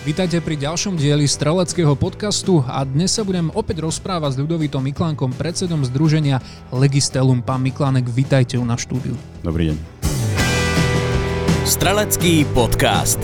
Vítajte pri ďalšom dieli streleckého podcastu a dnes sa budem opäť rozprávať s Ľudovitom Miklánkom, predsedom združenia Legistelum. Pán Miklánek, vítajte u na štúdiu. Dobrý deň. Strelecký podcast.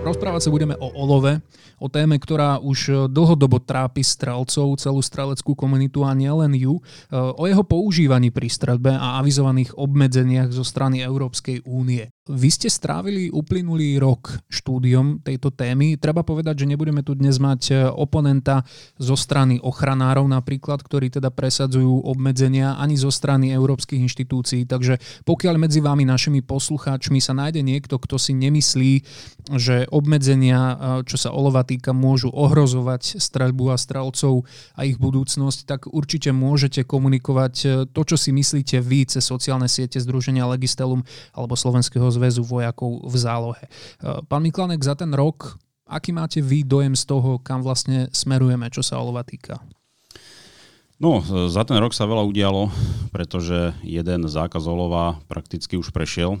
Rozprávať sa budeme o olove, o téme, ktorá už dlhodobo trápi strelcov, celú streleckú komunitu a nielen ju, o jeho používaní pri streľbe a avizovaných obmedzeniach zo strany Európskej únie. Vy ste strávili uplynulý rok štúdiom tejto témy. Treba povedať, že nebudeme tu dnes mať e, oponenta zo strany ochranárov napríklad, ktorí teda presadzujú obmedzenia ani zo strany európskych inštitúcií. Takže pokiaľ medzi vami, našimi poslucháčmi, sa nájde niekto, kto si nemyslí, že obmedzenia, e, čo sa olova týka, môžu ohrozovať streľbu a strelcov a ich budúcnosť, tak určite môžete komunikovať e, to, čo si myslíte vy cez sociálne siete Združenia Legistelum alebo Slovenského zväzu vojakov v zálohe. E, pán Miklanek, za ten rok, aký máte vy dojem z toho, kam vlastne smerujeme, čo sa olova týka? No, za ten rok sa veľa udialo, pretože jeden zákaz olova prakticky už prešiel. E,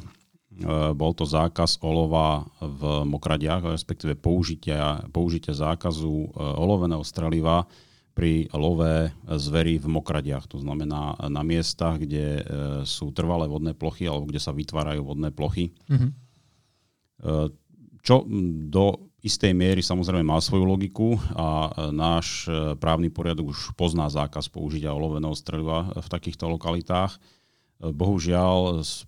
bol to zákaz olova v mokradiach, respektíve použitia, použitia zákazu e, oloveného streliva pri love zvery v mokradiach, to znamená na miestach, kde e, sú trvalé vodné plochy alebo kde sa vytvárajú vodné plochy. Mm-hmm. Čo do istej miery samozrejme má svoju logiku a náš e, právny poriadok už pozná zákaz použitia oloveného streliva v takýchto lokalitách. Bohužiaľ, z,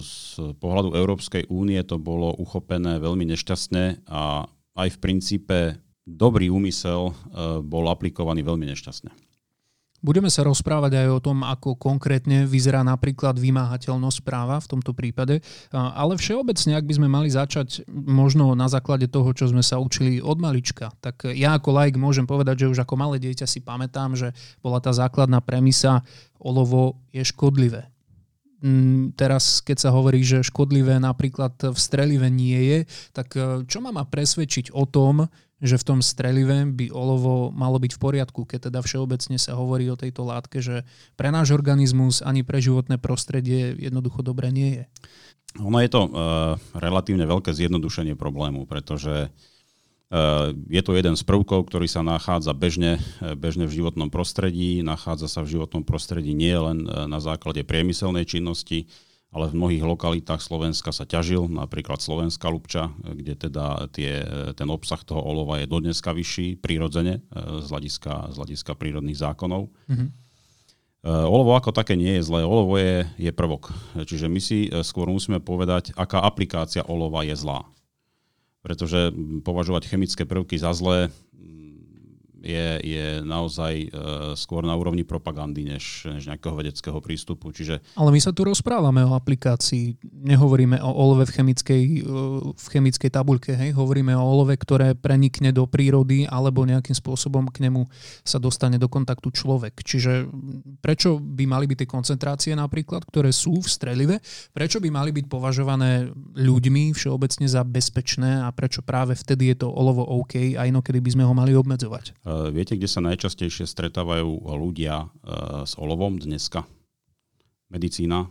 z pohľadu Európskej únie to bolo uchopené veľmi nešťastne a aj v princípe dobrý úmysel e, bol aplikovaný veľmi nešťastne. Budeme sa rozprávať aj o tom, ako konkrétne vyzerá napríklad vymáhateľnosť práva v tomto prípade, ale všeobecne, ak by sme mali začať možno na základe toho, čo sme sa učili od malička, tak ja ako laik môžem povedať, že už ako malé dieťa si pamätám, že bola tá základná premisa, olovo je škodlivé. Mm, teraz, keď sa hovorí, že škodlivé napríklad v strelive nie je, tak čo ma má presvedčiť o tom, že v tom strelive by olovo malo byť v poriadku, keď teda všeobecne sa hovorí o tejto látke, že pre náš organizmus ani pre životné prostredie jednoducho dobre nie je. Ono je to uh, relatívne veľké zjednodušenie problému, pretože uh, je to jeden z prvkov, ktorý sa nachádza bežne, bežne v životnom prostredí, nachádza sa v životnom prostredí nie len na základe priemyselnej činnosti, ale v mnohých lokalitách Slovenska sa ťažil, napríklad Slovenská Lubča, kde teda tie, ten obsah toho olova je dodneska vyšší, prirodzene, e, z hľadiska, z hľadiska prírodných zákonov. Mm-hmm. Olovo ako také nie je zlé, olovo je, je prvok. Čiže my si e, skôr musíme povedať, aká aplikácia olova je zlá. Pretože považovať chemické prvky za zlé je, je naozaj uh, skôr na úrovni propagandy, než, než nejakého vedeckého prístupu. Čiže... Ale my sa tu rozprávame o aplikácii, nehovoríme o olove v chemickej, uh, v chemickej tabuľke, hej? hovoríme o olove, ktoré prenikne do prírody alebo nejakým spôsobom k nemu sa dostane do kontaktu človek. Čiže prečo by mali byť tie koncentrácie napríklad, ktoré sú v strelive, prečo by mali byť považované ľuďmi všeobecne za bezpečné a prečo práve vtedy je to olovo OK a inokedy by sme ho mali obmedzovať? Eh, viete, kde sa najčastejšie stretávajú ľudia eh, s olovom dneska? Medicína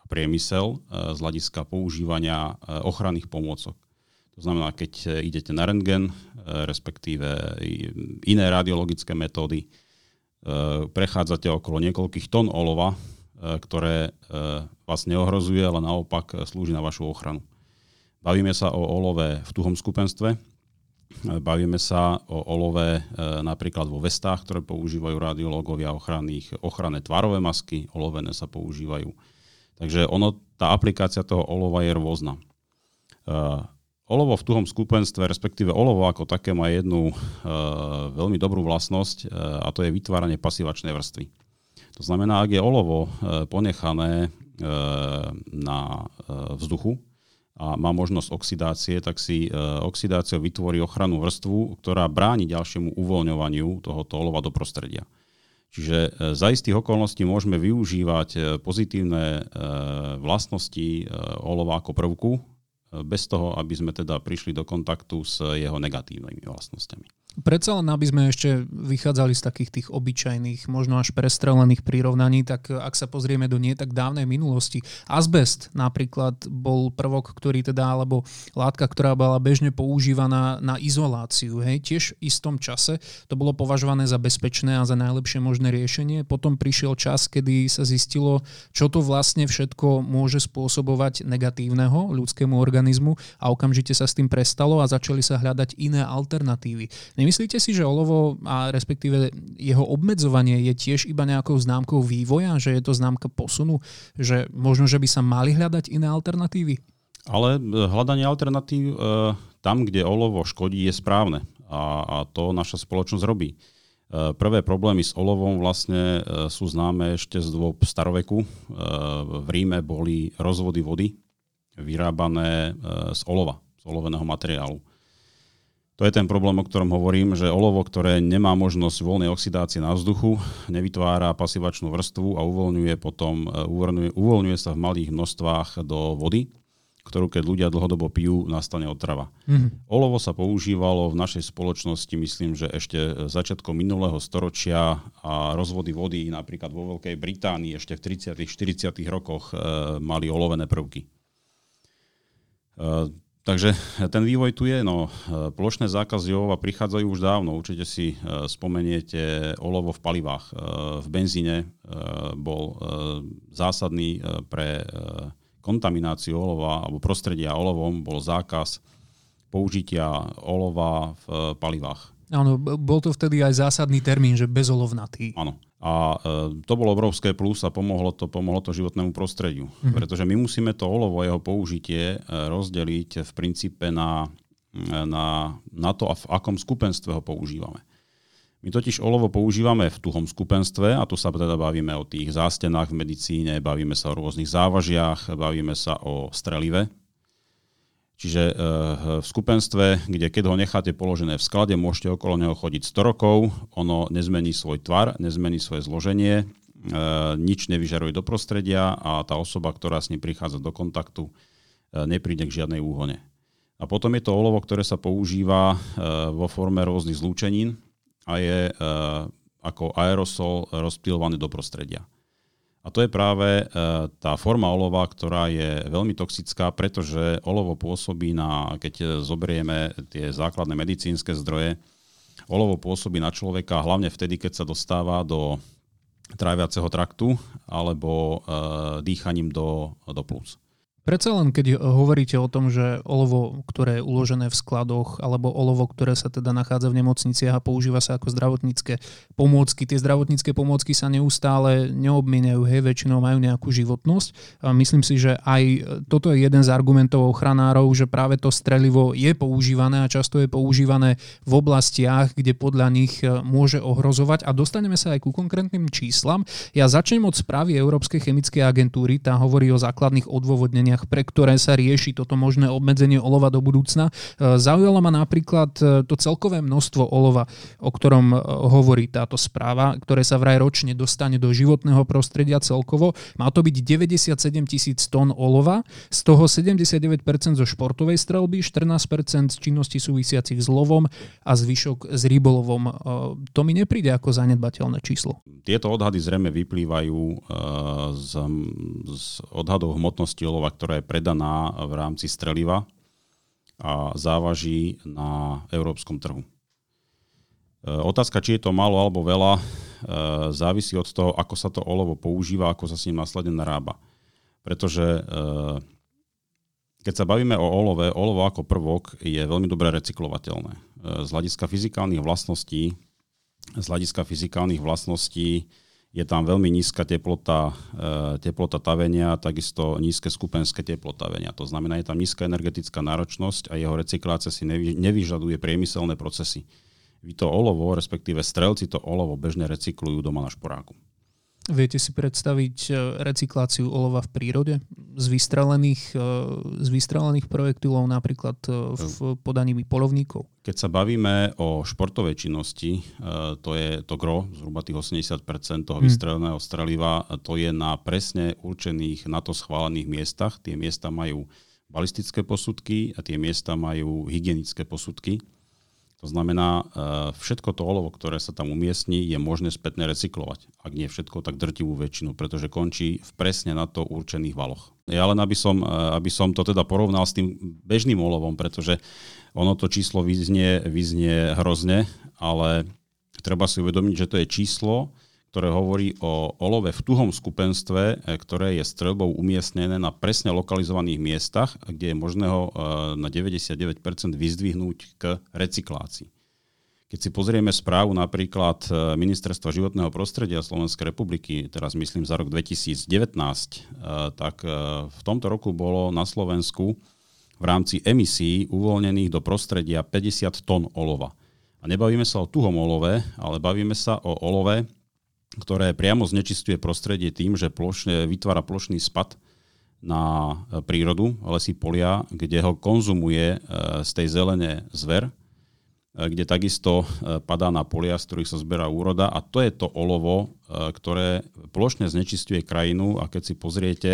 a priemysel eh, z hľadiska používania ochranných pomôcok. To znamená, keď idete na rentgen, respektíve iné radiologické metódy, prechádzate okolo niekoľkých tón olova, ktoré vás neohrozuje, ale naopak slúži na vašu ochranu. Bavíme sa o olove v tuhom skupenstve, Bavíme sa o olove e, napríklad vo vestách, ktoré používajú radiológovia ochranných, ochranné tvarové masky, olovené sa používajú. Takže ono, tá aplikácia toho olova je rôzna. Uh, olovo v tuhom skupenstve, respektíve olovo ako také má jednu uh, veľmi dobrú vlastnosť a to je vytváranie pasívačnej vrstvy. To znamená, ak je olovo ponechané na vzduchu, a má možnosť oxidácie, tak si oxidáciou vytvorí ochrannú vrstvu, ktorá bráni ďalšiemu uvoľňovaniu tohoto olova do prostredia. Čiže za istých okolností môžeme využívať pozitívne vlastnosti olova ako prvku, bez toho, aby sme teda prišli do kontaktu s jeho negatívnymi vlastnosťami. Predsa len, aby sme ešte vychádzali z takých tých obyčajných, možno až prestrelených prirovnaní, tak ak sa pozrieme do nie tak dávnej minulosti, azbest napríklad bol prvok, ktorý teda, alebo látka, ktorá bola bežne používaná na izoláciu. Hej. Tiež v istom čase to bolo považované za bezpečné a za najlepšie možné riešenie. Potom prišiel čas, kedy sa zistilo, čo to vlastne všetko môže spôsobovať negatívneho ľudskému organizmu a okamžite sa s tým prestalo a začali sa hľadať iné alternatívy. Nemyslíte si, že olovo a respektíve jeho obmedzovanie je tiež iba nejakou známkou vývoja, že je to známka posunu, že možno, že by sa mali hľadať iné alternatívy? Ale e, hľadanie alternatív e, tam, kde olovo škodí, je správne. A, to naša spoločnosť robí. E, prvé problémy s olovom vlastne sú známe ešte z dôb staroveku. V Ríme boli rozvody vody vyrábané z olova, z oloveného materiálu. To je ten problém, o ktorom hovorím, že olovo, ktoré nemá možnosť voľnej oxidácie na vzduchu, nevytvára pasivačnú vrstvu a uvoľňuje potom, e, uvoľňuje, uvoľňuje sa v malých množstvách do vody, ktorú keď ľudia dlhodobo pijú, nastane otrava. Mm-hmm. Olovo sa používalo v našej spoločnosti, myslím, že ešte začiatkom minulého storočia a rozvody vody napríklad vo Veľkej Británii ešte v 30. 40. rokoch e, mali olovené prvky. E, Takže ten vývoj tu je. No, plošné zákazy olova prichádzajú už dávno. Určite si e, spomeniete olovo v palivách. V benzíne bol zásadný pre kontamináciu olova alebo prostredia olovom bol zákaz použitia olova v palivách. Áno, bol to vtedy aj zásadný termín, že bezolovnatý. Áno. A e, to bolo obrovské plus a pomohlo to, pomohlo to životnému prostrediu. Mm-hmm. Pretože my musíme to olovo, jeho použitie e, rozdeliť v princípe na, e, na, na to, v akom skupenstve ho používame. My totiž olovo používame v tuhom skupenstve a tu sa teda bavíme o tých zástenách v medicíne, bavíme sa o rôznych závažiach, bavíme sa o strelive, Čiže eh, v skupenstve, kde keď ho necháte položené v sklade, môžete okolo neho chodiť 100 rokov, ono nezmení svoj tvar, nezmení svoje zloženie, eh, nič nevyžaruje do prostredia a tá osoba, ktorá s ním prichádza do kontaktu, eh, nepríde k žiadnej úhone. A potom je to olovo, ktoré sa používa vo forme rôznych zlúčenín a je ako aerosol rozptýlovaný do prostredia. A to je práve e, tá forma olova, ktorá je veľmi toxická, pretože olovo pôsobí na, keď zoberieme tie základné medicínske zdroje, olovo pôsobí na človeka hlavne vtedy, keď sa dostáva do tráviaceho traktu alebo e, dýchaním do, do plúc. Predsa len, keď hovoríte o tom, že olovo, ktoré je uložené v skladoch, alebo olovo, ktoré sa teda nachádza v nemocniciach a používa sa ako zdravotnícke pomôcky, tie zdravotnícke pomôcky sa neustále neobmieniajú, hej, väčšinou majú nejakú životnosť. A myslím si, že aj toto je jeden z argumentov ochranárov, že práve to strelivo je používané a často je používané v oblastiach, kde podľa nich e, môže ohrozovať. A dostaneme sa aj ku konkrétnym číslam. Ja začnem od správy Európskej chemickej agentúry, tá hovorí o základných odôvodneniach opatreniach, pre ktoré sa rieši toto možné obmedzenie olova do budúcna. E, zaujalo ma napríklad e, to celkové množstvo olova, o ktorom e, hovorí táto správa, ktoré sa vraj ročne dostane do životného prostredia celkovo. Má to byť 97 tisíc tón olova, z toho 79% zo športovej strelby, 14% z činnosti súvisiacich s lovom a zvyšok s rybolovom. To mi nepríde ako zanedbateľné číslo. Tieto odhady zrejme vyplývajú z, z odhadov hmotnosti olova, ktoré ktorá je predaná v rámci streliva a závaží na európskom trhu. E, otázka, či je to málo alebo veľa, e, závisí od toho, ako sa to olovo používa, ako sa s ním následne narába. Pretože e, keď sa bavíme o olove, olovo ako prvok je veľmi dobre recyklovateľné. Z hľadiska fyzikálnych vlastností, z hľadiska fyzikálnych vlastností je tam veľmi nízka teplota, e, teplota tavenia, takisto nízke skupenské teplotavenia. To znamená, je tam nízka energetická náročnosť a jeho recyklácia si nevy, nevyžaduje priemyselné procesy. Vy to olovo, respektíve strelci to olovo bežne recyklujú doma na šporáku. Viete si predstaviť e, recykláciu olova v prírode z vystrelených, e, z vystrelených projektilov napríklad e, v podaní polovníkov? Keď sa bavíme o športovej činnosti, to je to gro, zhruba tých 80% toho hmm. vystreleného streliva, to je na presne určených na to schválených miestach. Tie miesta majú balistické posudky a tie miesta majú hygienické posudky. To znamená, e, všetko to olovo, ktoré sa tam umiestní, je možné spätne recyklovať. Ak nie všetko, tak drtivú väčšinu, pretože končí v presne na to určených valoch. Ja len aby som, e, aby som to teda porovnal s tým bežným olovom, pretože ono to číslo vyznie, vyznie hrozne, ale treba si uvedomiť, že to je číslo, ktoré hovorí o olove v tuhom skupenstve, e, ktoré je strelbou umiestnené na presne lokalizovaných miestach, kde je možné ho e, na 99% vyzdvihnúť k recyklácii. Keď si pozrieme správu napríklad e, Ministerstva životného prostredia Slovenskej republiky, teraz myslím za rok 2019, tak v tomto roku bolo na Slovensku v rámci emisí uvoľnených do prostredia 50 tón olova. A nebavíme sa o tuhom olove, ale bavíme sa o olove, ktoré priamo znečistuje prostredie tým, že plošne, vytvára plošný spad na e, prírodu, lesy polia, kde ho konzumuje e, z tej zelene zver, e, kde takisto padá na polia, z ktorých sa zberá úroda. A to je to olovo, ktoré plošne znečistuje krajinu. A keď si pozriete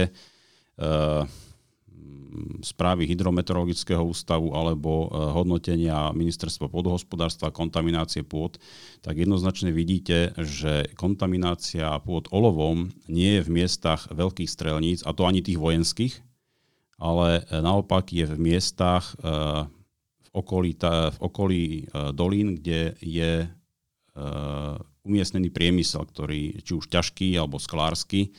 správy hydrometeorologického ústavu alebo e, hodnotenia ministerstva podhospodárstva kontaminácie pôd, tak jednoznačne vidíte, že kontaminácia pôd olovom nie je v miestach veľkých strelníc, a to ani tých vojenských, ale e, naopak je v miestach e, v okolí, v okolí dolín, kde je umiestnený priemysel, ktorý či už ťažký alebo sklársky,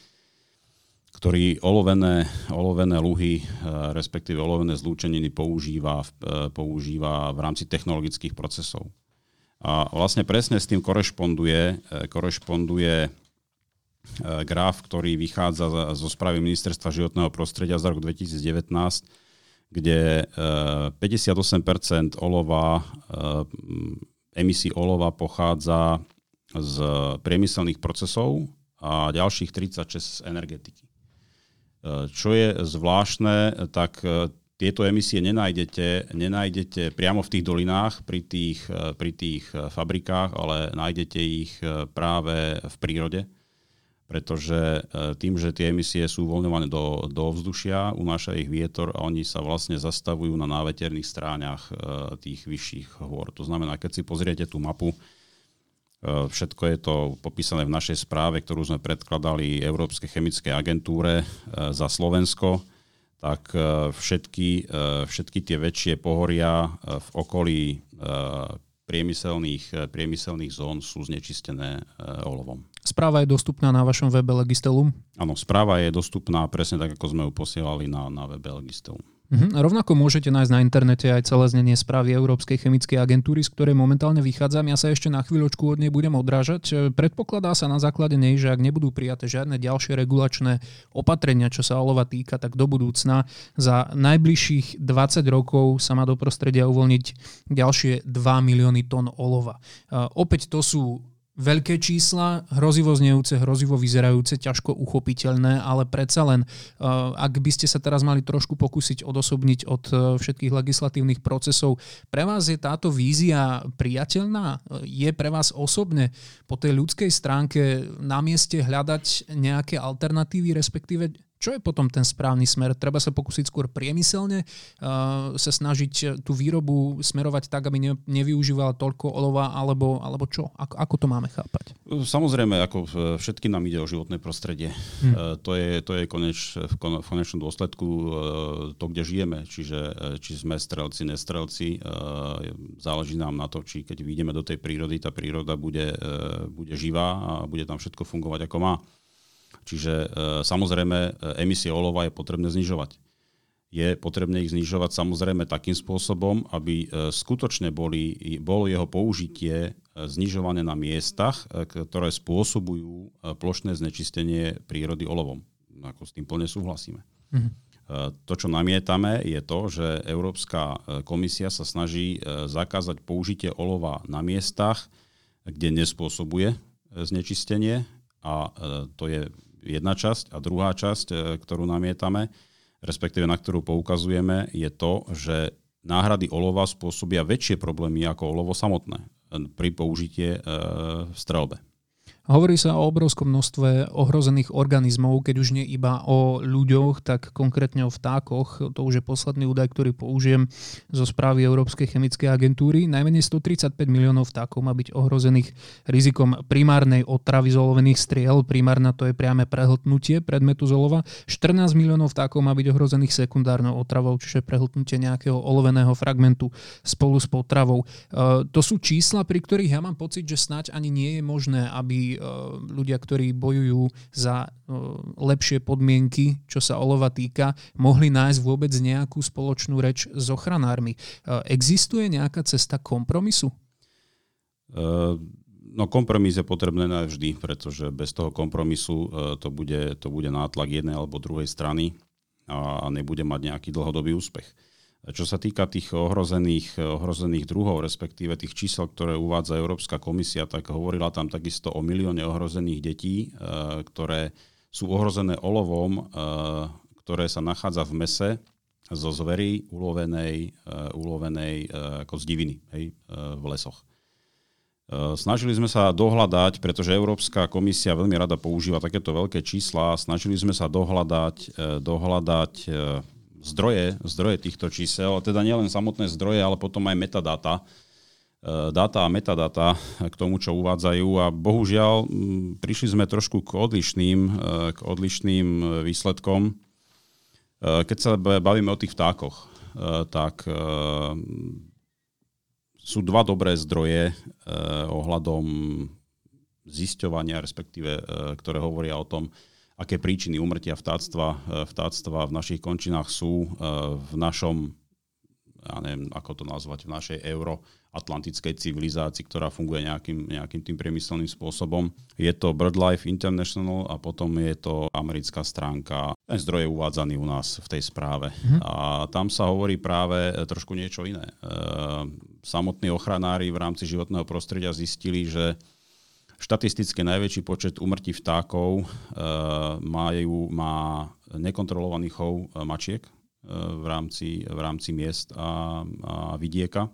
ktorý olovené, olovené luhy, e, respektíve olovené zlúčeniny používa, e, používa v rámci technologických procesov. A vlastne presne s tým korešponduje, e, korešponduje graf, ktorý vychádza zo správy Ministerstva životného prostredia za rok 2019, kde 58% olova, emisí olova pochádza z priemyselných procesov a ďalších 36 z energetiky. Čo je zvláštne, tak e, tieto emisie nenájdete, nenájdete priamo v tých dolinách, pri tých, e, pri tých e, fabrikách, ale nájdete ich práve v prírode, pretože tým, že tie emisie sú uvoľňované do, do vzdušia, unáša ich vietor a oni sa vlastne zastavujú na náveterných stráňach tých vyšších hôr. To znamená, keď si pozriete tú mapu, všetko je to popísané v našej správe, ktorú sme predkladali Európskej chemickej agentúre eh, za Slovensko. Tak eh, všetky, všetky tie väčšie pohoria v okolí priemyselných, priemyselných zón sú znečistené olovom. Správa je dostupná na vašom webe Legistelum? Áno, správa je dostupná presne tak, ako sme ju posielali na, na webe Legistelum. Mhm. Rovnako môžete nájsť na internete aj celé znenie správy Európskej chemickej agentúry, z ktorej momentálne vychádzam. Ja sa ešte na chvíľočku od nej budem odrážať. Predpokladá sa na základe nej, že ak nebudú prijaté žiadne ďalšie regulačné opatrenia, čo sa olova týka, tak do budúcna za najbližších 20 rokov sa má do prostredia uvoľniť ďalšie 2 milióny tón olova. Opäť to sú veľké čísla, hrozivo znejúce, hrozivo vyzerajúce, ťažko uchopiteľné, ale predsa len, eh, ak by ste sa teraz mali trošku pokúsiť odosobniť od eh, všetkých legislatívnych procesov, pre vás je táto vízia priateľná? Je pre vás osobne po tej ľudskej stránke na mieste hľadať nejaké alternatívy, respektíve čo je potom ten správny smer? Treba sa pokúsiť skôr priemyselne, uh, sa snažiť tú výrobu smerovať tak, aby ne, nevyužívala toľko olova, alebo, alebo čo? Ako, ako to máme chápať? Samozrejme, ako všetky nám ide o životné prostredie. Hmm. Uh, to je, to je koneč, v, kon, v konečnom dôsledku uh, to, kde žijeme. Čiže či sme strelci, nestrelci, záleží nám na to, či keď vyjdeme do tej prírody, tá príroda bude, bude živá a bude tam všetko fungovať ako má. Čiže e, samozrejme e, emisie olova je potrebné znižovať. Je potrebné ich znižovať samozrejme takým spôsobom, aby e, skutočne boli, bolo jeho použitie znižované na miestach, ktoré spôsobujú plošné znečistenie prírody olovom. Ako s tým plne súhlasíme. Mm-hmm. To, čo namietame, je to, že Európska komisia sa snaží zakázať použitie olova na miestach, kde nespôsobuje znečistenie A to je jedna časť. A druhá časť, ktorú namietame, respektíve na ktorú poukazujeme, je to, že náhrady olova spôsobia väčšie problémy ako olovo samotné pri použitie v strelbe. Hovorí sa o obrovskom množstve ohrozených organizmov, keď už nie iba o ľuďoch, tak konkrétne o vtákoch. To už je posledný údaj, ktorý použijem zo správy Európskej chemickej agentúry. Najmenej 135 miliónov vtákov má byť ohrozených rizikom primárnej otravy z olovených striel. Primárna to je priame prehltnutie predmetu z olova. 14 miliónov vtákov má byť ohrozených sekundárnou otravou, čiže prehltnutie nejakého oloveného fragmentu spolu s potravou. E, to sú čísla, pri ktorých ja mám pocit, že snáď ani nie je možné, aby Eh, ľudia, ktorí bojujú za eh, lepšie podmienky, čo sa olova týka, mohli nájsť vôbec nejakú spoločnú reč s ochranármi. Eh, existuje nejaká cesta kompromisu? No kompromis je potrebné vždy, pretože bez toho kompromisu to bude, to bude nátlak jednej alebo druhej strany a nebude mať nejaký dlhodobý úspech. Čo sa týka tých ohrozených, ohrozených druhov, respektíve tých čísel, ktoré uvádza Európska komisia, tak hovorila tam takisto o milióne ohrozených detí, e, ktoré sú ohrozené olovom, e, ktoré sa nachádza v mese zo zvery ulovenej, e, ulovenej ako z diviny hej, v lesoch. Snažili sme sa dohľadať, pretože Európska komisia veľmi rada používa takéto veľké čísla, snažili sme sa dohľadať, dohľadať zdroje, zdroje týchto čísel, teda nielen samotné zdroje, ale potom aj metadata, e, dáta a metadata k tomu, čo uvádzajú a bohužiaľ prišli sme trošku k odlišným, e, k odlišným výsledkom. E, keď sa bavíme o tých vtákoch, tak sú dva dobré zdroje ohľadom zisťovania, respektíve ktoré hovoria o tom, aké príčiny umrtia vtáctva, e, vtáctva v našich končinách sú e, v našom, ja neviem, ako to nazvať, v našej euroatlantickej civilizácii, ktorá funguje nejakým, nejakým tým priemyselným spôsobom. Je to BirdLife International a potom je to americká stránka. Ten zdroj je uvádzaný u nás v tej správe. Mhm. A tam sa hovorí práve trošku niečo iné. Samotní ochranári v rámci životného prostredia zistili, že Štatisticky najväčší počet umrtí vtákov e, majú, má nekontrolovaný chov e, mačiek e, v rámci, v rámci miest a, a vidieka.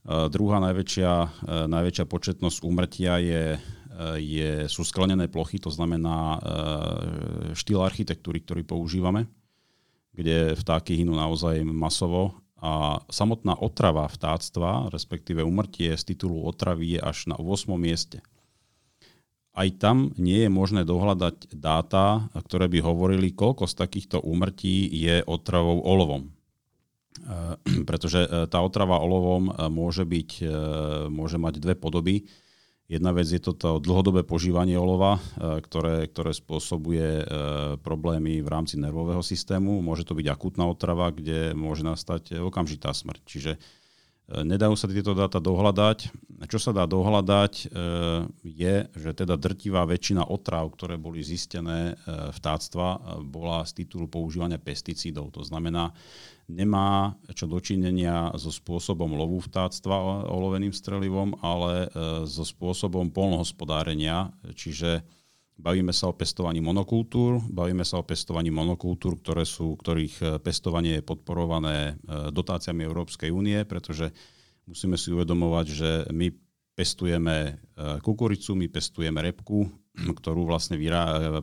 Druhá najväčšia, najväčšia početnosť úmrtia je, je, sú sklenené plochy, to znamená štýl architektúry, ktorý používame, kde vtáky hynú naozaj masovo a samotná otrava vtáctva, respektíve umrtie z titulu otravy je až na 8. mieste. Aj tam nie je možné dohľadať dáta, ktoré by hovorili, koľko z takýchto úmrtí je otravou olovom. E, pretože e, tá otrava olovom e, môže, byť, môže mať dve podoby. Jedna vec je toto dlhodobé požívanie olova, e, ktoré, ktoré spôsobuje e, problémy v rámci nervového systému. Môže to byť akutná otrava, kde môže nastať okamžitá smrť. Čiže Nedajú sa tieto dáta dohľadať. Čo sa dá dohľadať e, je, že teda drtivá väčšina otrav, ktoré boli zistené e, vtáctva, e, bola z titulu používania pesticídov. To znamená, nemá čo dočinenia so spôsobom lovu vtáctva oloveným strelivom, ale so spôsobom polnohospodárenia, čiže Bavíme sa o pestovaní monokultúr, bavíme sa o pestovaní monokultúr, ktoré sú, ktorých e, pestovanie je podporované e, dotáciami Európskej únie, pretože musíme si uvedomovať, že my pestujeme e, kukuricu, my pestujeme repku, ktorú vlastne vyrá,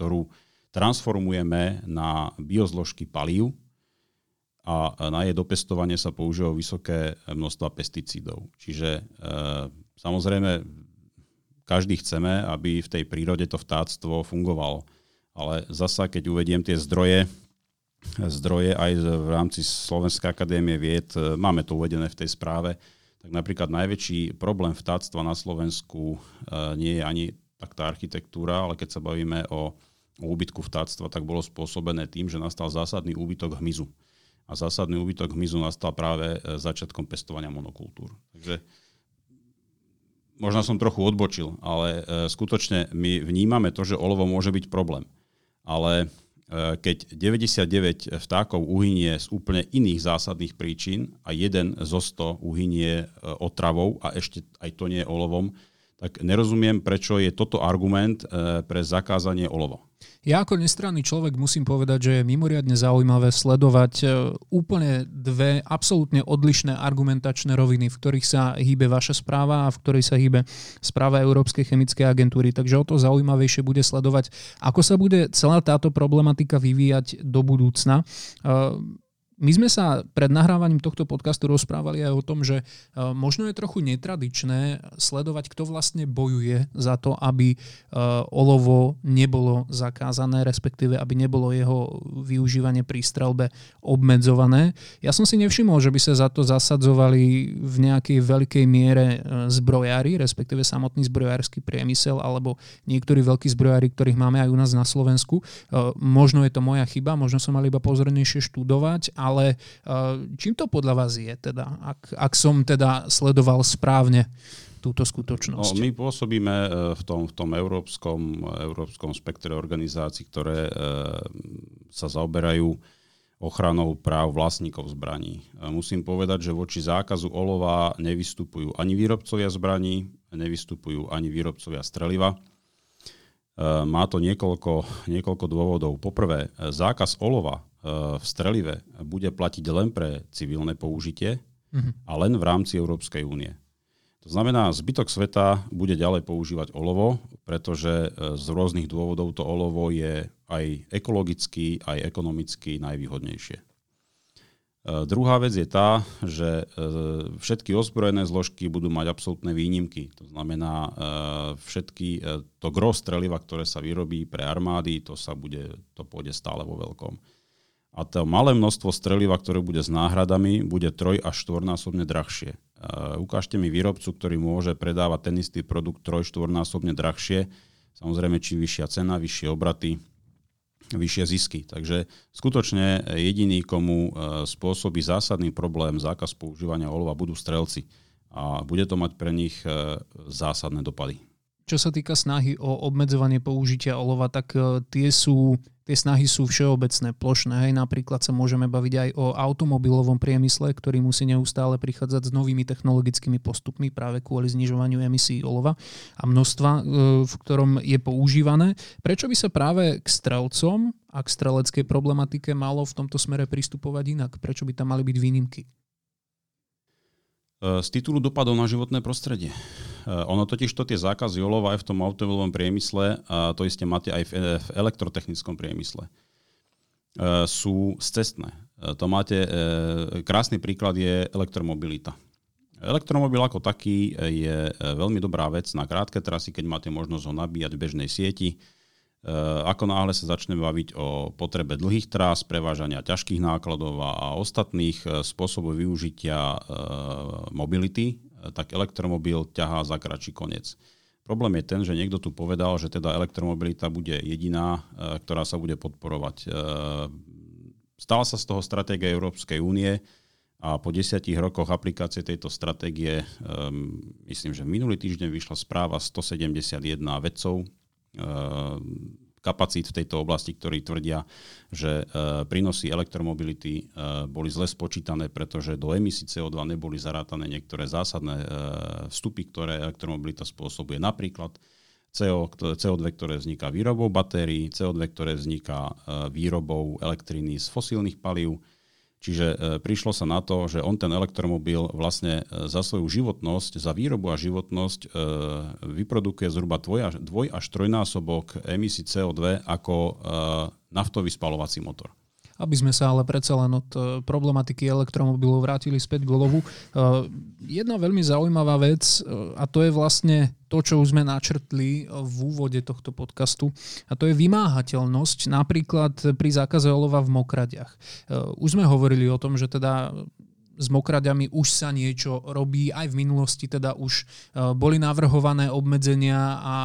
ktorú transformujeme na biozložky palív a na jej dopestovanie sa používajú vysoké množstva pesticídov. Čiže samozrejme každý chceme, aby v tej prírode to vtáctvo fungovalo. Ale zasa, keď uvediem tie zdroje, zdroje aj v rámci Slovenskej akadémie vied, máme to uvedené v tej správe, tak napríklad najväčší problém vtáctva na Slovensku e, nie je ani tak tá architektúra, ale keď sa bavíme o, o úbytku vtáctva, tak bolo spôsobené tým, že nastal zásadný úbytok hmyzu. A zásadný úbytok hmyzu nastal práve e, začiatkom pestovania monokultúr. Takže možno som trochu odbočil, ale e, skutočne my vnímame to, že olovo môže byť problém. Ale e, keď 99 vtákov uhynie z úplne iných zásadných príčin a jeden zo 100 uhynie otravou a ešte aj to nie je olovom, tak nerozumiem, prečo je toto argument pre zakázanie olova. Ja ako nestranný človek musím povedať, že je mimoriadne zaujímavé sledovať e, úplne dve absolútne odlišné argumentačné roviny, v ktorých sa hýbe vaša správa a v ktorej sa hýbe správa Európskej chemickej agentúry. Takže o to zaujímavejšie bude sledovať, ako sa bude celá táto problematika vyvíjať do budúcna. My sme sa pred nahrávaním tohto podcastu rozprávali aj o tom, že e, možno je trochu netradičné sledovať, kto vlastne bojuje za to, aby e, olovo nebolo zakázané, respektíve aby nebolo jeho využívanie pri strelbe obmedzované. Ja som si nevšimol, že by sa za to zasadzovali v nejakej veľkej miere e, zbrojári, respektíve samotný zbrojársky priemysel alebo niektorí veľkí zbrojári, ktorých máme aj u nás na Slovensku. Možno je to moja chyba, možno som mal iba pozornejšie študovať, ale eh, čím to podľa vás je, teda, ak, ak som teda sledoval správne túto skutočnosť? No, my pôsobíme eh, v tom, v tom európskom, európskom spektre organizácií, ktoré eh, sa zaoberajú ochranou práv vlastníkov zbraní. Musím povedať, že voči zákazu olova nevystupujú ani výrobcovia zbraní, nevystupujú ani výrobcovia streliva. Má to niekoľko, niekoľko dôvodov. Poprvé, zákaz olova v strelive bude platiť len pre civilné použitie mm-hmm. a len v rámci Európskej únie. To znamená, zbytok sveta bude ďalej používať olovo, pretože e, z rôznych dôvodov to olovo je aj ekologicky, aj ekonomicky najvýhodnejšie. E, druhá vec je tá, že e, všetky ozbrojené zložky budú mať absolútne výnimky. To znamená, všetky to gro streliva, ktoré sa vyrobí pre armády, to sa bude, to pôjde stále vo veľkom a to malé množstvo streliva, ktoré bude s náhradami, bude troj až štvornásobne drahšie. Ukážte mi výrobcu, ktorý môže predávať ten istý produkt troj, štvornásobne drahšie. Samozrejme, či vyššia cena, vyššie obraty, vyššie zisky. Takže skutočne jediný, komu uh, spôsobí zásadný problém zákaz používania olova, budú strelci. A bude to mať pre nich uh, zásadné dopady. Čo sa týka snahy o obmedzovanie použitia olova, tak tie sú Tie snahy sú všeobecné, plošné. Hej. Napríklad sa môžeme baviť aj o automobilovom priemysle, ktorý musí neustále prichádzať s novými technologickými postupmi práve kvôli znižovaniu emisí olova a množstva, e, v ktorom je používané. Prečo by sa práve k strelcom a k streleckej problematike malo v tomto smere pristupovať inak? Prečo by tam mali byť výnimky? E, z titulu dopadov na životné prostredie. E, ono totiž to tie zákazy olova aj v tom automobilovom priemysle, a to isté máte aj v, v elektrotechnickom priemysle, e, sú cestné. To máte, krásny príklad je elektromobilita. Elektromobil ako taký je veľmi dobrá vec na krátke trasy, keď máte možnosť ho nabíjať v bežnej sieti, Eh, ako náhle sa začneme baviť o potrebe dlhých trás, prevážania ťažkých nákladov a ostatných eh, spôsobov využitia eh, mobility, tak elektromobil ťahá za kratší koniec. Problém je ten, že niekto tu povedal, že teda elektromobilita bude jediná, ktorá sa bude podporovať. Stala sa z toho stratégia Európskej únie a po desiatich rokoch aplikácie tejto stratégie, myslím, že minulý týždeň vyšla správa 171 vedcov kapacít v tejto oblasti, ktorí tvrdia, že ehm, prínosy elektromobility ehm, boli zle spočítané, pretože do emisí CO2 neboli zarátané niektoré zásadné vstupy, ktoré elektromobilita spôsobuje. Napríklad CO, CO2, ktoré vzniká výrobou batérií, CO2, ktoré vzniká výrobou elektriny z fosílnych palív, Čiže e, prišlo sa na to, že on ten elektromobil vlastne e, za svoju životnosť, za výrobu a životnosť e, vyprodukuje zhruba dvoj, až trojnásobok emisí CO2 ako naftový spalovací motor. Aby sme sa ale predsa len od e, problematiky elektromobilov vrátili späť k olovu. E, jedna veľmi zaujímavá vec, e, a to je vlastne to, čo už sme načrtli v úvode tohto podcastu, a to je vymáhateľnosť napríklad pri zákaze olova v mokradiach. Už sme hovorili o tom, že teda s mokraďami už sa niečo robí, aj v minulosti teda už boli navrhované obmedzenia a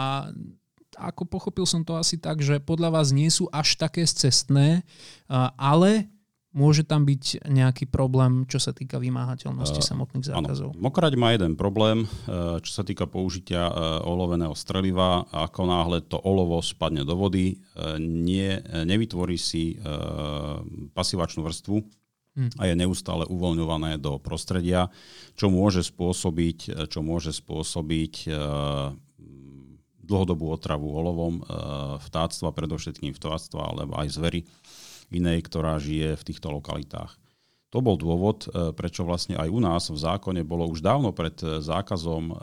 ako pochopil som to asi tak, že podľa vás nie sú až také cestné, ale môže tam byť nejaký problém, čo sa týka vymáhateľnosti uh, samotných zákazov. Áno. Mokrať má jeden problém, e, čo sa týka použitia e, oloveného streliva. Ako náhle to olovo spadne do vody, e, nie, nevytvorí si pasivačnú vrstvu, hmm. a je neustále uvoľňované do prostredia, čo môže spôsobiť, čo môže spôsobiť dlhodobú otravu olovom vtáctva, predovšetkým vtáctva, alebo aj zvery inej, ktorá žije v týchto lokalitách. To bol dôvod, e, prečo vlastne aj u nás v zákone bolo už dávno pred e, zákazom e,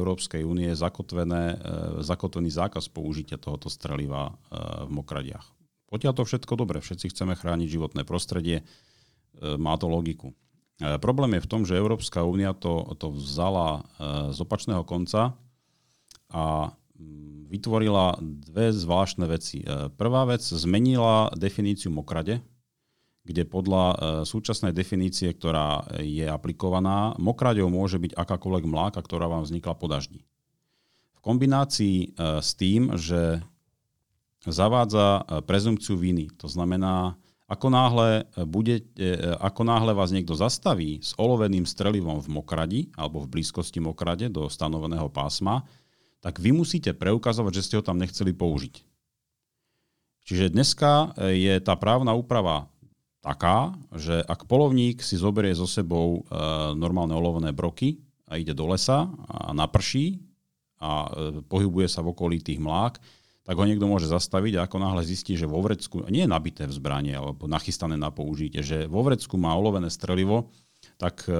Európskej únie zakotvený zákaz použitia tohoto streliva v mokradiach. Potiaľ to všetko dobre, všetci chceme chrániť životné prostredie, má to logiku. Problém je v tom, že Európska únia to, to vzala z opačného konca a vytvorila dve zvláštne veci. Prvá vec, zmenila definíciu mokrade, kde podľa e, súčasnej definície, ktorá je aplikovaná, mokraďou môže byť akákoľvek mláka, ktorá vám vznikla po daždi. V kombinácii e, s tým, že zavádza e, prezumciu viny, to znamená, ako náhle, bude, ako náhle vás niekto zastaví s oloveným strelivom v mokradi alebo v blízkosti mokrade do stanoveného pásma, tak vy musíte preukazovať, že ste ho tam nechceli použiť. Čiže dneska je tá právna úprava taká, že ak polovník si zoberie so sebou e, normálne olovené broky a ide do lesa a naprší a e, pohybuje sa v okolí tých mlák, tak ho niekto môže zastaviť a ako náhle zistí, že vo vrecku, nie je nabité v zbranie alebo nachystané na použitie, že vo vrecku má olovené strelivo, tak e,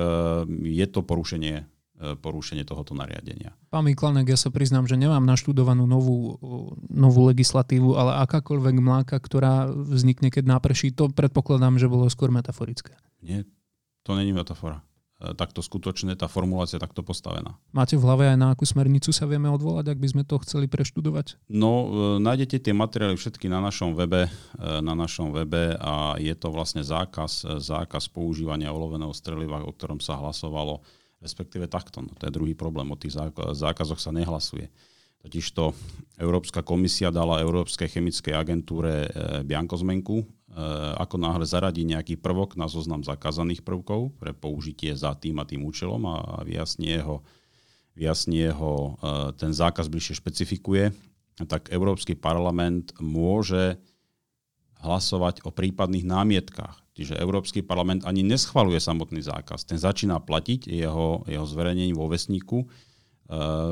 je to porušenie porušenie tohoto nariadenia. Pán Miklanek, ja sa priznám, že nemám naštudovanú novú, novú legislatívu, ale akákoľvek mláka, ktorá vznikne, keď náprší, to predpokladám, že bolo skôr metaforické. Nie, to není metafora. E, takto skutočne tá formulácia takto postavená. Máte v hlave aj na akú smernicu sa vieme odvolať, ak by sme to chceli preštudovať? No, e, nájdete tie materiály všetky na našom webe, e, na našom webe a je to vlastne zákaz, zákaz používania oloveného streliva, o ktorom sa hlasovalo respektíve takto. No, to je druhý problém, o tých zákazoch sa nehlasuje. Totižto Európska komisia dala Európskej chemickej agentúre e, biankozmenku, e, ako náhle zaradí nejaký prvok na zoznam zakázaných prvkov pre použitie za tým a tým účelom a vyjasnie ho, vyjasnie ho e, ten zákaz bližšie špecifikuje, tak Európsky parlament môže hlasovať o prípadných námietkách. Čiže Európsky parlament ani neschvaluje samotný zákaz. Ten začína platiť jeho, jeho zverejnení vo vesníku uh,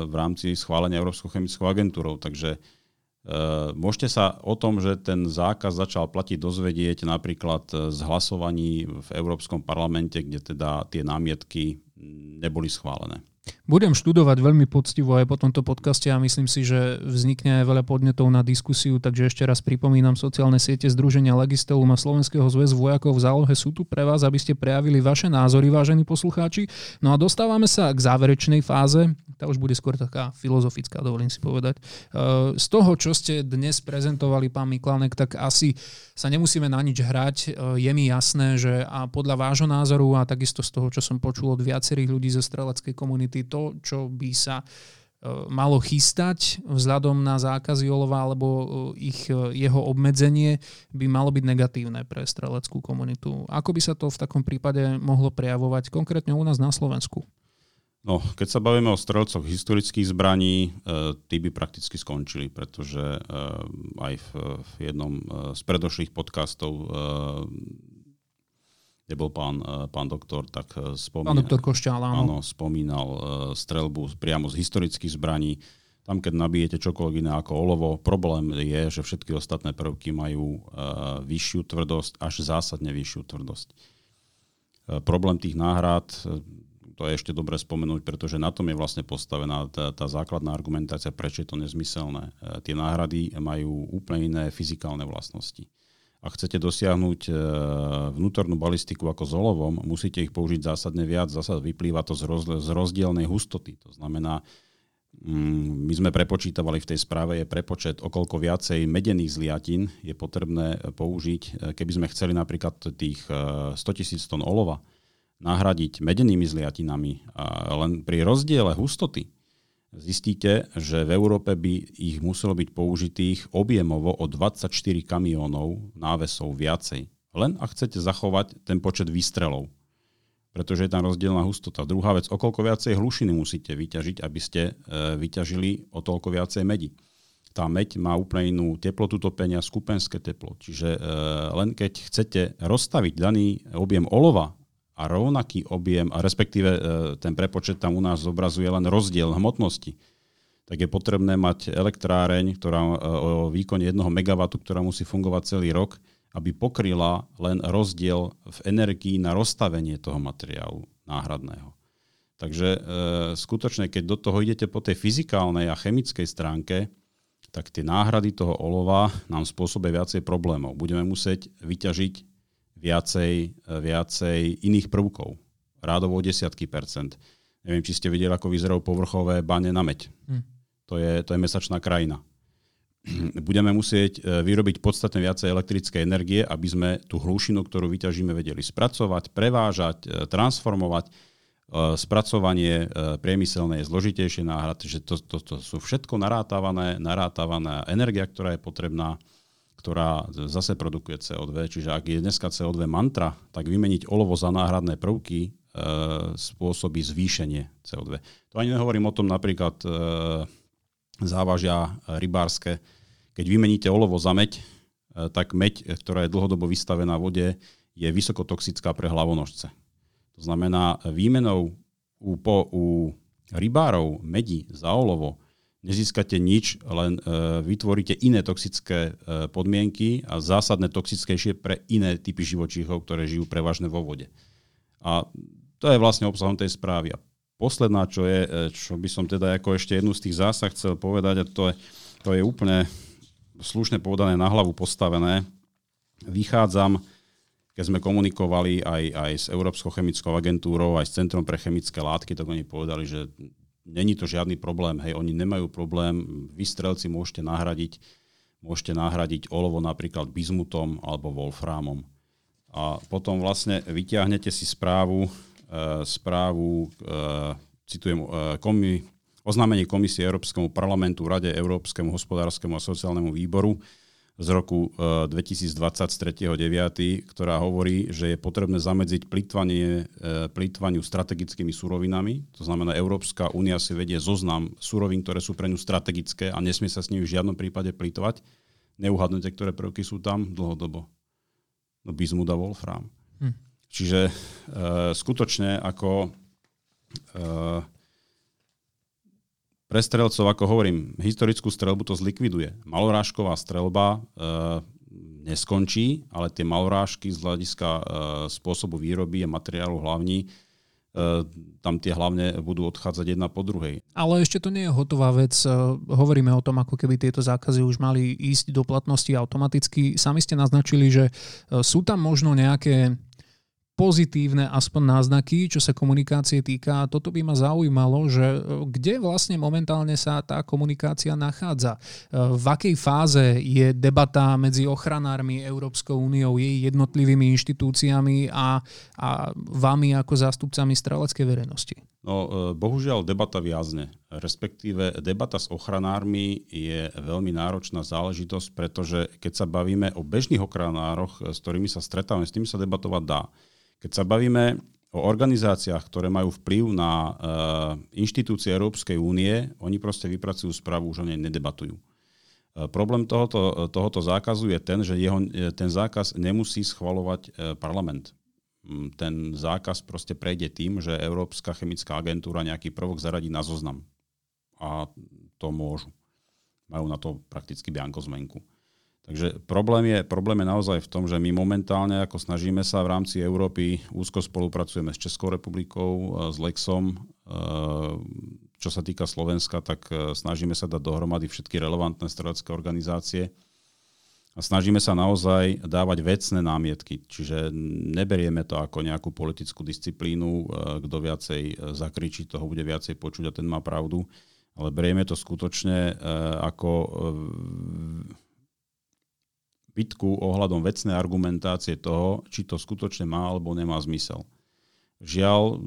v rámci schválenia Európskou chemickou agentúrou. Takže uh, môžete sa o tom, že ten zákaz začal platiť, dozvedieť napríklad z hlasovaní v Európskom parlamente, kde teda tie námietky neboli schválené. Budem študovať veľmi poctivo aj po tomto podcaste a myslím si, že vznikne aj veľa podnetov na diskusiu, takže ešte raz pripomínam sociálne siete Združenia Legistelum a Slovenského zväzu vojakov v zálohe sú tu pre vás, aby ste prejavili vaše názory, vážení poslucháči. No a dostávame sa k záverečnej fáze, tá už bude skôr taká filozofická, dovolím si povedať. E, z toho, čo ste dnes prezentovali, pán Miklanek, tak asi sa nemusíme na nič hrať. E, je mi jasné, že a podľa vášho názoru a takisto z toho, čo som počul od viacerých ľudí zo streleckej komunity, to, čo by sa e, malo chystať vzhľadom na zákazy olova alebo ich, jeho obmedzenie by malo byť negatívne pre streleckú komunitu. Ako by sa to v takom prípade mohlo prejavovať konkrétne u nás na Slovensku? No, keď sa bavíme o strelcoch historických zbraní, tí by prakticky skončili, pretože aj v, jednom z predošlých podcastov kde bol pán, e, pán doktor, tak e, spomínal, pán doktor Košťál, áno. áno. spomínal strelbu priamo z historických zbraní. Tam, keď nabijete čokoľvek iné ako olovo, problém je, že všetky ostatné prvky majú vyššiu tvrdosť, až zásadne vyššiu tvrdosť. Problém tých náhrad, to je ešte dobre spomenúť, pretože na tom je vlastne postavená tá, tá základná argumentácia, prečo je to nezmyselné. Uh, tie náhrady majú úplne iné fyzikálne vlastnosti ak chcete dosiahnuť e, vnútornú balistiku ako s olovom, musíte ich použiť zásadne viac. Zasa vyplýva to z, roz, z rozdielnej hustoty. To znamená, mm, my sme prepočítavali v tej správe, je prepočet, okolko viacej medených zliatín je potrebné použiť. E, keby sme chceli napríklad tých 100 e, tisíc tón olova nahradiť medenými zliatinami, len pri rozdiele hustoty zistíte, že v Európe by ich muselo byť použitých objemovo o 24 kamiónov návesov viacej. Len ak chcete zachovať ten počet výstrelov. Pretože je tam rozdielna hustota. Druhá vec, okolko viacej hlušiny musíte vyťažiť, aby ste e, vyťažili o toľko viacej medi. tá meď má úplne inú teplotu topenia, skupenské teplo. Čiže e, len keď chcete rozstaviť daný objem olova a rovnaký objem, a respektíve e, ten prepočet tam u nás zobrazuje len rozdiel hmotnosti, tak je potrebné mať elektráreň, ktorá e, o výkone 1 MW, ktorá musí fungovať celý rok, aby pokryla len rozdiel v energii na rozstavenie toho materiálu náhradného. Takže e, skutočne, keď do toho idete po tej fyzikálnej a chemickej stránke, tak tie náhrady toho olova nám spôsobia viacej problémov. Budeme musieť vyťažiť viacej, e, viacej iných prvkov. Rádovo desiatky percent. Neviem, či ste videli, ako vyzerajú povrchové bane na meď. Hm. To, je, to je mesačná krajina. Budeme musieť e, vyrobiť podstatne viacej elektrickej energie, aby sme tú hlušinu, ktorú vyťažíme, vedeli spracovať, prevážať, e, transformovať spracovanie priemyselné je zložitejšie náhrad, že to, to, to sú všetko narátavané, narátavaná energia, ktorá je potrebná, ktorá zase produkuje CO2. Čiže ak je dneska CO2 mantra, tak vymeniť olovo za náhradné prvky e, spôsobí zvýšenie CO2. To ani nehovorím o tom napríklad e, závažia rybárske. Keď vymeníte olovo za meď, e, tak meď, ktorá je dlhodobo vystavená vode, je vysokotoxická pre hlavonožce. To znamená, výmenou u, po, u rybárov medí za olovo nezískate nič, len e, vytvoríte iné toxické e, podmienky a zásadné toxickejšie pre iné typy živočíchov, ktoré žijú prevažne vo vode. A to je vlastne obsahom tej správy. A posledná, čo je, e, čo by som teda ako ešte jednu z tých zásah chcel povedať, a to je, to je úplne slušne povedané na hlavu postavené. Vychádzam keď sme komunikovali aj, aj s Európskou chemickou agentúrou, aj s Centrom pre chemické látky, tak oni povedali, že není to žiadny problém. Hej, oni nemajú problém, vy strelci môžete nahradiť, môžete nahradiť olovo napríklad bizmutom alebo wolframom. A potom vlastne vyťahnete si správu, e, správu e, citujem, e, komi, oznámenie Komisie Európskemu parlamentu, Rade Európskemu hospodárskemu a sociálnemu výboru, z roku 2020 e, z 3.9., ktorá hovorí, že je potrebné zamedziť e, plýtvaniu strategickými surovinami. To znamená, Európska únia si vedie zoznam surovín, ktoré sú pre ňu strategické a nesmie sa s nimi v žiadnom prípade plýtvať. Neuhadnete, ktoré prvky sú tam dlhodobo. No bizmut a wolfram. Hm. Čiže e, skutočne ako e, pre strelcov, ako hovorím, historickú strelbu to zlikviduje. Malorážková strelba e, neskončí, ale tie malorážky z hľadiska e, spôsobu výroby a materiálu hlavní e, tam tie hlavne budú odchádzať jedna po druhej. Ale ešte to nie je hotová vec. E, hovoríme o tom, ako keby tieto zákazy už mali ísť do platnosti automaticky. Sami ste naznačili, že e, sú tam možno nejaké pozitívne aspoň náznaky, čo sa komunikácie týka. Toto by ma zaujímalo, že e, kde vlastne momentálne sa tá komunikácia nachádza? E, v akej fáze je debata medzi ochranármi Európskou úniou, jej jednotlivými inštitúciami a, a vami ako zástupcami streleckej verejnosti? No, e, bohužiaľ debata viazne. Respektíve debata s ochranármi je veľmi náročná záležitosť, pretože keď sa bavíme o bežných ochranároch, s ktorými sa stretávame, s tými sa debatovať dá. Keď sa bavíme o organizáciách, ktoré majú vplyv na uh, inštitúcie Európskej únie, oni proste vypracujú správu, už o nej nedebatujú. Uh, problém tohoto, tohoto zákazu je ten, že jeho, ten zákaz nemusí schvalovať parlament. Um, ten zákaz proste prejde tým, že Európska chemická agentúra nejaký prvok zaradí na zoznam. A to môžu. Majú na to prakticky bianko zmenku. Takže problém je, problém je naozaj v tom, že my momentálne, ako snažíme sa v rámci Európy, úzko spolupracujeme s Českou republikou, e, s Lexom, e, čo sa týka Slovenska, tak e, snažíme sa dať dohromady všetky relevantné strelecké organizácie a snažíme sa naozaj dávať vecné námietky. Čiže neberieme to ako nejakú politickú disciplínu, kto viacej zakričí, toho bude viacej počuť a ten má pravdu, ale berieme to skutočne ako bitku ohľadom vecnej argumentácie toho, či to skutočne má alebo nemá zmysel. Žiaľ,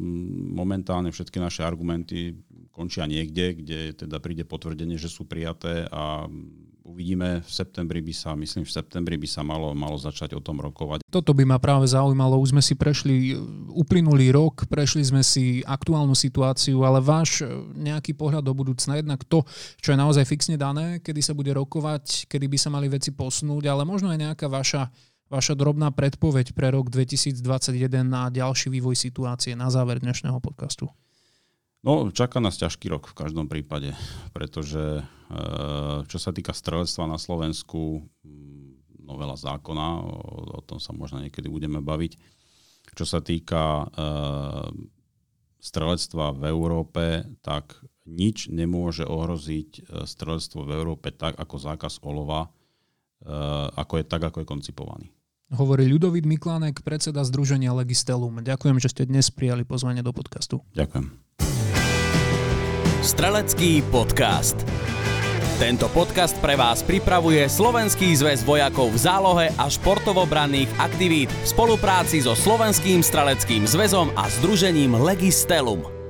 momentálne všetky naše argumenty končia niekde, kde teda príde potvrdenie, že sú prijaté a uvidíme. V septembri by sa, myslím, v septembri by sa malo, malo začať o tom rokovať. Toto by ma práve zaujímalo. Už sme si prešli uplynulý rok, prešli sme si aktuálnu situáciu, ale váš e, nejaký pohľad do budúcna, jednak to, čo je naozaj fixne dané, kedy sa bude rokovať, kedy by sa mali veci posunúť, ale možno aj nejaká vaša, vaša drobná predpoveď pre rok 2021 na ďalší vývoj situácie na záver dnešného podcastu. No, čaká nás ťažký rok v každom prípade, pretože eh, čo sa týka strelectva na Slovensku, mm, novela zákona, o, o tom sa možno niekedy budeme baviť. Čo sa týka uh, strelectva v Európe, tak nič nemôže ohroziť eh, strelectvo v Európe tak ako zákaz olova, ako je tak, ako je koncipovaný. Hovorí Ľudovít Miklánek, predseda Združenia Legistelum. Ďakujem, že ste dnes prijali pozvanie do podcastu. Ďakujem. Strelecký podcast. Tento podcast pre vás pripravuje Slovenský zväz vojakov v zálohe a športovobranných aktivít v spolupráci so Slovenským streleckým zväzom a združením Legistelum.